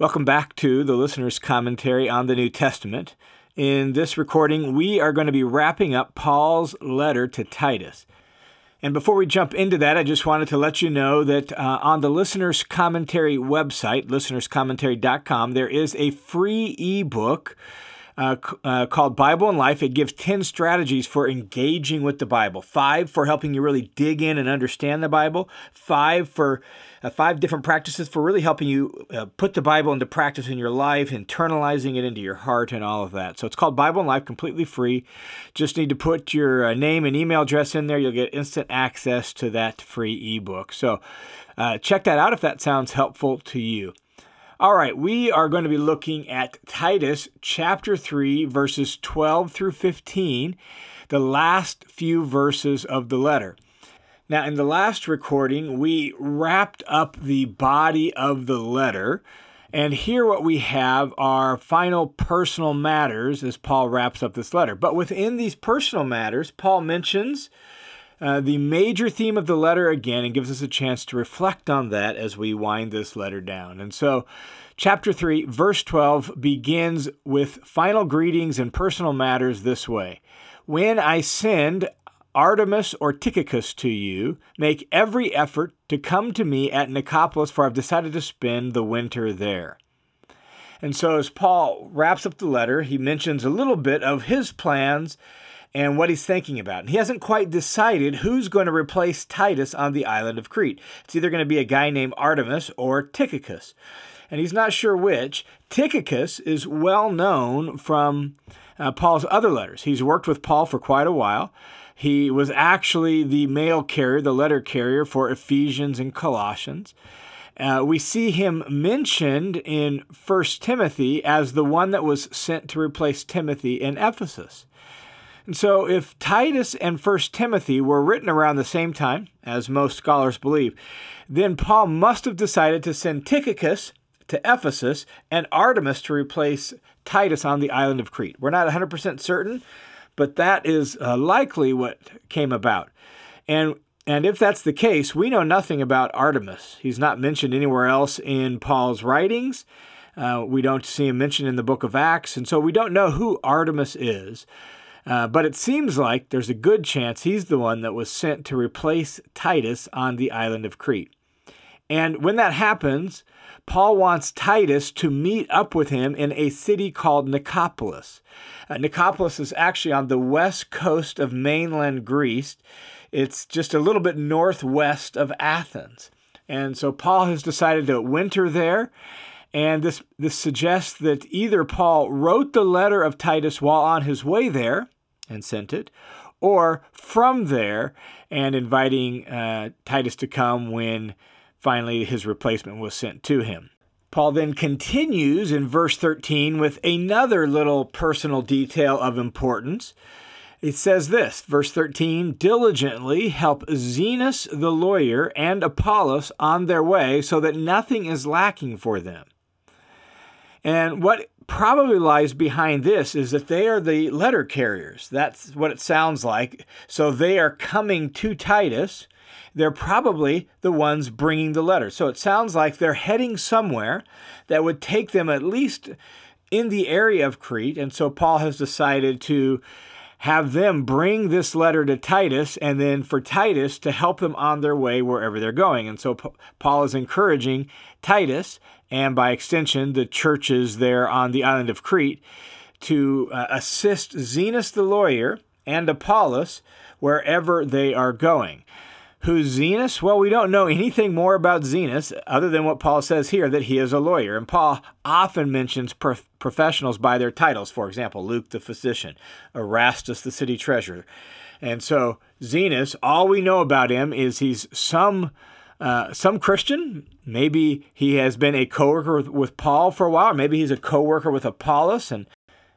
Welcome back to the listener's commentary on the New Testament. In this recording, we are going to be wrapping up Paul's letter to Titus. And before we jump into that, I just wanted to let you know that uh, on the listener's commentary website, listenerscommentary.com, there is a free ebook uh, uh, called Bible in Life. It gives 10 strategies for engaging with the Bible, five for helping you really dig in and understand the Bible, five for uh, five different practices for really helping you uh, put the Bible into practice in your life, internalizing it into your heart, and all of that. So it's called Bible in Life, completely free. Just need to put your uh, name and email address in there. You'll get instant access to that free ebook. So check that out if that sounds helpful to you. All right, we are going to be looking at Titus chapter 3, verses 12 through 15, the last few verses of the letter. Now, in the last recording, we wrapped up the body of the letter. And here, what we have are final personal matters as Paul wraps up this letter. But within these personal matters, Paul mentions uh, the major theme of the letter again and gives us a chance to reflect on that as we wind this letter down. And so, chapter 3, verse 12 begins with final greetings and personal matters this way When I send Artemas or Tychicus to you, make every effort to come to me at Nicopolis, for I've decided to spend the winter there. And so, as Paul wraps up the letter, he mentions a little bit of his plans and what he's thinking about. And he hasn't quite decided who's going to replace Titus on the island of Crete. It's either going to be a guy named Artemas or Tychicus. And he's not sure which. Tychicus is well known from uh, Paul's other letters. He's worked with Paul for quite a while. He was actually the mail carrier, the letter carrier for Ephesians and Colossians. Uh, we see him mentioned in 1 Timothy as the one that was sent to replace Timothy in Ephesus. So, if Titus and 1 Timothy were written around the same time, as most scholars believe, then Paul must have decided to send Tychicus to Ephesus and Artemas to replace Titus on the island of Crete. We're not 100% certain, but that is uh, likely what came about. And and if that's the case, we know nothing about Artemas. He's not mentioned anywhere else in Paul's writings. Uh, we don't see him mentioned in the book of Acts, and so we don't know who Artemas is. Uh, but it seems like there's a good chance he's the one that was sent to replace Titus on the island of Crete. And when that happens, Paul wants Titus to meet up with him in a city called Nicopolis. Uh, Nicopolis is actually on the west coast of mainland Greece. It's just a little bit northwest of Athens. And so Paul has decided to winter there and this, this suggests that either Paul wrote the letter of Titus while on his way there and sent it, or from there and inviting uh, Titus to come when finally his replacement was sent to him. Paul then continues in verse 13 with another little personal detail of importance. It says this, verse 13 diligently help Zenas the lawyer and Apollos on their way so that nothing is lacking for them. And what probably lies behind this is that they are the letter carriers. That's what it sounds like. So they are coming to Titus. They're probably the ones bringing the letter. So it sounds like they're heading somewhere that would take them at least in the area of Crete. And so Paul has decided to have them bring this letter to Titus and then for Titus to help them on their way wherever they're going. And so Paul is encouraging Titus and by extension the churches there on the island of Crete to uh, assist Zenas the lawyer and Apollos wherever they are going. Who's Zenas? Well, we don't know anything more about Zenas other than what Paul says here that he is a lawyer. And Paul often mentions prof- professionals by their titles. For example, Luke the physician, Erastus the city treasurer. And so Zenas, all we know about him is he's some uh, some Christian. Maybe he has been a co-worker with, with Paul for a while. maybe he's a co-worker with Apollos, and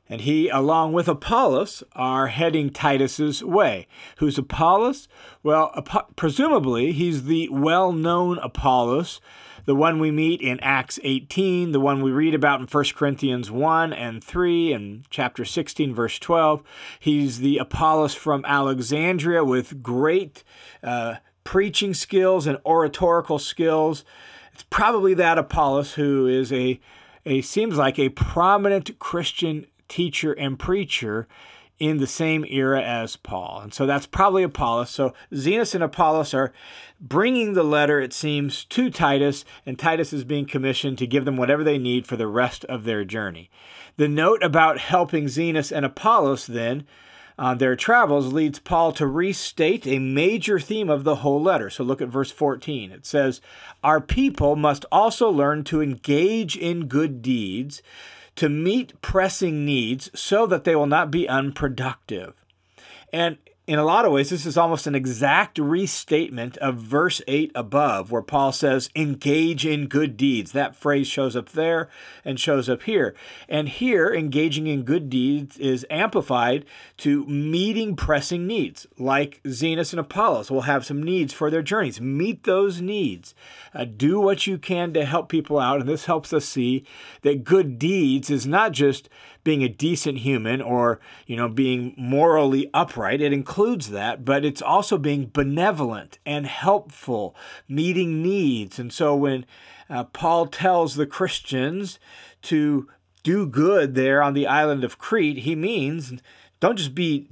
and he, along with Apollos, are heading Titus's way. Who's Apollos? Well, presumably he's the well-known Apollos, the one we meet in Acts 18, the one we read about in 1 Corinthians 1 and 3 and chapter 16, verse 12. He's the Apollos from Alexandria with great uh, preaching skills and oratorical skills. It's probably that Apollos who is a a seems like a prominent Christian teacher and preacher in the same era as Paul. And so that's probably Apollos. So Zenas and Apollos are bringing the letter, it seems, to Titus, and Titus is being commissioned to give them whatever they need for the rest of their journey. The note about helping Zenas and Apollos, then, on their travels leads Paul to restate a major theme of the whole letter. So look at verse 14. It says, Our people must also learn to engage in good deeds to meet pressing needs so that they will not be unproductive. And in a lot of ways, this is almost an exact restatement of verse 8 above, where Paul says, engage in good deeds. That phrase shows up there and shows up here. And here, engaging in good deeds is amplified to meeting pressing needs, like Zenas and Apollos will have some needs for their journeys. Meet those needs. Uh, do what you can to help people out. And this helps us see that good deeds is not just being a decent human or, you know, being morally upright. It includes that, but it's also being benevolent and helpful, meeting needs. And so when uh, Paul tells the Christians to do good there on the island of Crete, he means don't just be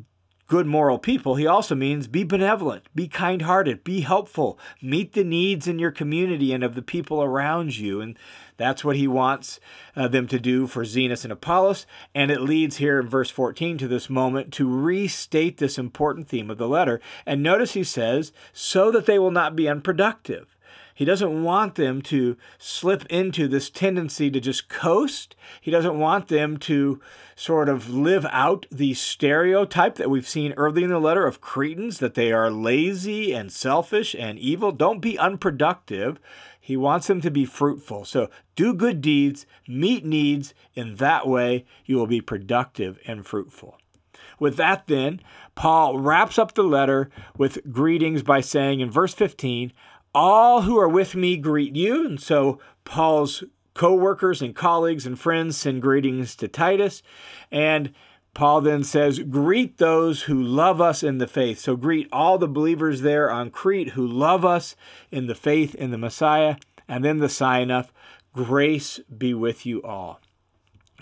good moral people, he also means be benevolent, be kind hearted, be helpful, meet the needs in your community and of the people around you. And that's what he wants uh, them to do for Zenas and Apollos. And it leads here in verse 14 to this moment to restate this important theme of the letter. And notice he says, so that they will not be unproductive. He doesn't want them to slip into this tendency to just coast. He doesn't want them to sort of live out the stereotype that we've seen early in the letter of Cretans that they are lazy and selfish and evil. Don't be unproductive. He wants them to be fruitful. So do good deeds, meet needs. In that way, you will be productive and fruitful. With that, then, Paul wraps up the letter with greetings by saying in verse 15, all who are with me greet you. And so Paul's co workers and colleagues and friends send greetings to Titus. And Paul then says, Greet those who love us in the faith. So greet all the believers there on Crete who love us in the faith in the Messiah. And then the sign of grace be with you all.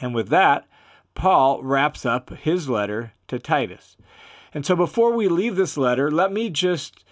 And with that, Paul wraps up his letter to Titus. And so before we leave this letter, let me just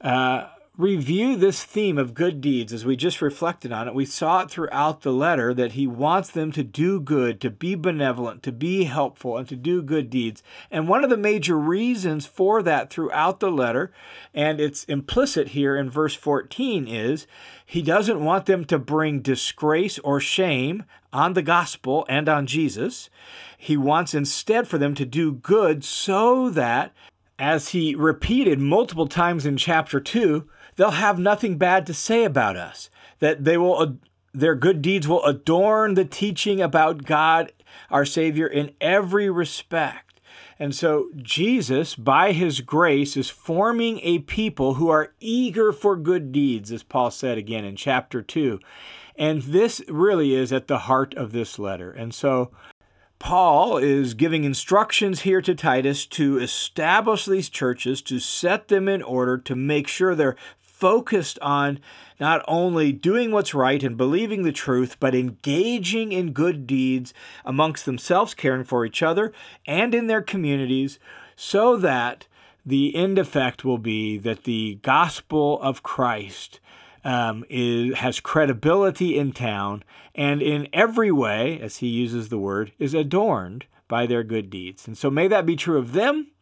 uh, review this theme of good deeds as we just reflected on it. We saw it throughout the letter that he wants them to do good, to be benevolent, to be helpful, and to do good deeds. And one of the major reasons for that throughout the letter, and it's implicit here in verse 14, is he doesn't want them to bring disgrace or shame on the gospel and on Jesus. He wants instead for them to do good so that as he repeated multiple times in chapter 2, they'll have nothing bad to say about us. That they will their good deeds will adorn the teaching about God our Savior in every respect. And so Jesus, by his grace, is forming a people who are eager for good deeds, as Paul said again in chapter 2. And this really is at the heart of this letter. And so Paul is giving instructions here to Titus to establish these churches, to set them in order, to make sure they're focused on not only doing what's right and believing the truth, but engaging in good deeds amongst themselves, caring for each other, and in their communities, so that the end effect will be that the gospel of Christ um, is, has credibility in town and in every way, as he uses the word, is adorned by their good deeds. And so may that be true of them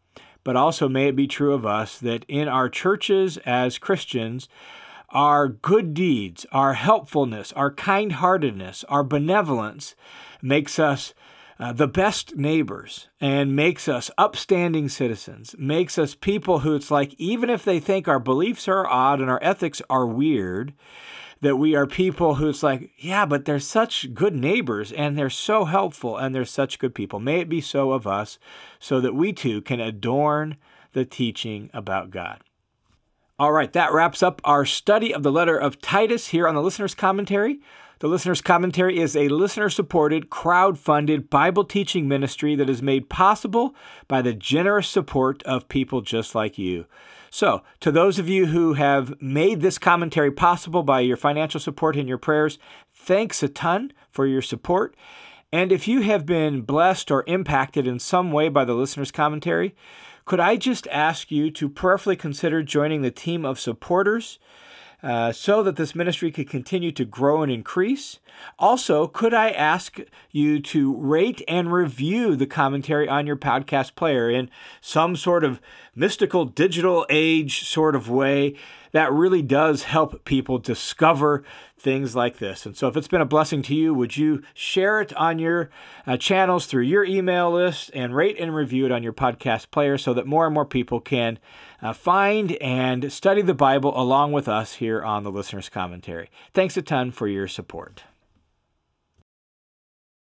but also may it be true of us that in our churches as Christians, our good deeds, our helpfulness, our kind heartedness, our benevolence makes us uh, the best neighbors and makes us upstanding citizens, makes us people who it's like, even if they think our beliefs are odd and our ethics are weird, that we are people who's like, yeah, but they're such good neighbors and they're so helpful and they're such good people. May it be so of us so that we too can adorn the teaching about God. All right, that wraps up our study of the letter of Titus here on the listener's commentary. The listener's commentary is a listener supported, crowd funded Bible teaching ministry that is made possible by the generous support of people just like you. So, to those of you who have made this commentary possible by your financial support and your prayers, thanks a ton for your support. And if you have been blessed or impacted in some way by the listener's commentary, could I just ask you to prayerfully consider joining the team of supporters uh, so that this ministry could continue to grow and increase? Also, could I ask you to rate and review the commentary on your podcast player in some sort of mystical digital age sort of way? That really does help people discover things like this. And so, if it's been a blessing to you, would you share it on your uh, channels through your email list and rate and review it on your podcast player so that more and more people can uh, find and study the Bible along with us here on the Listener's Commentary? Thanks a ton for your support.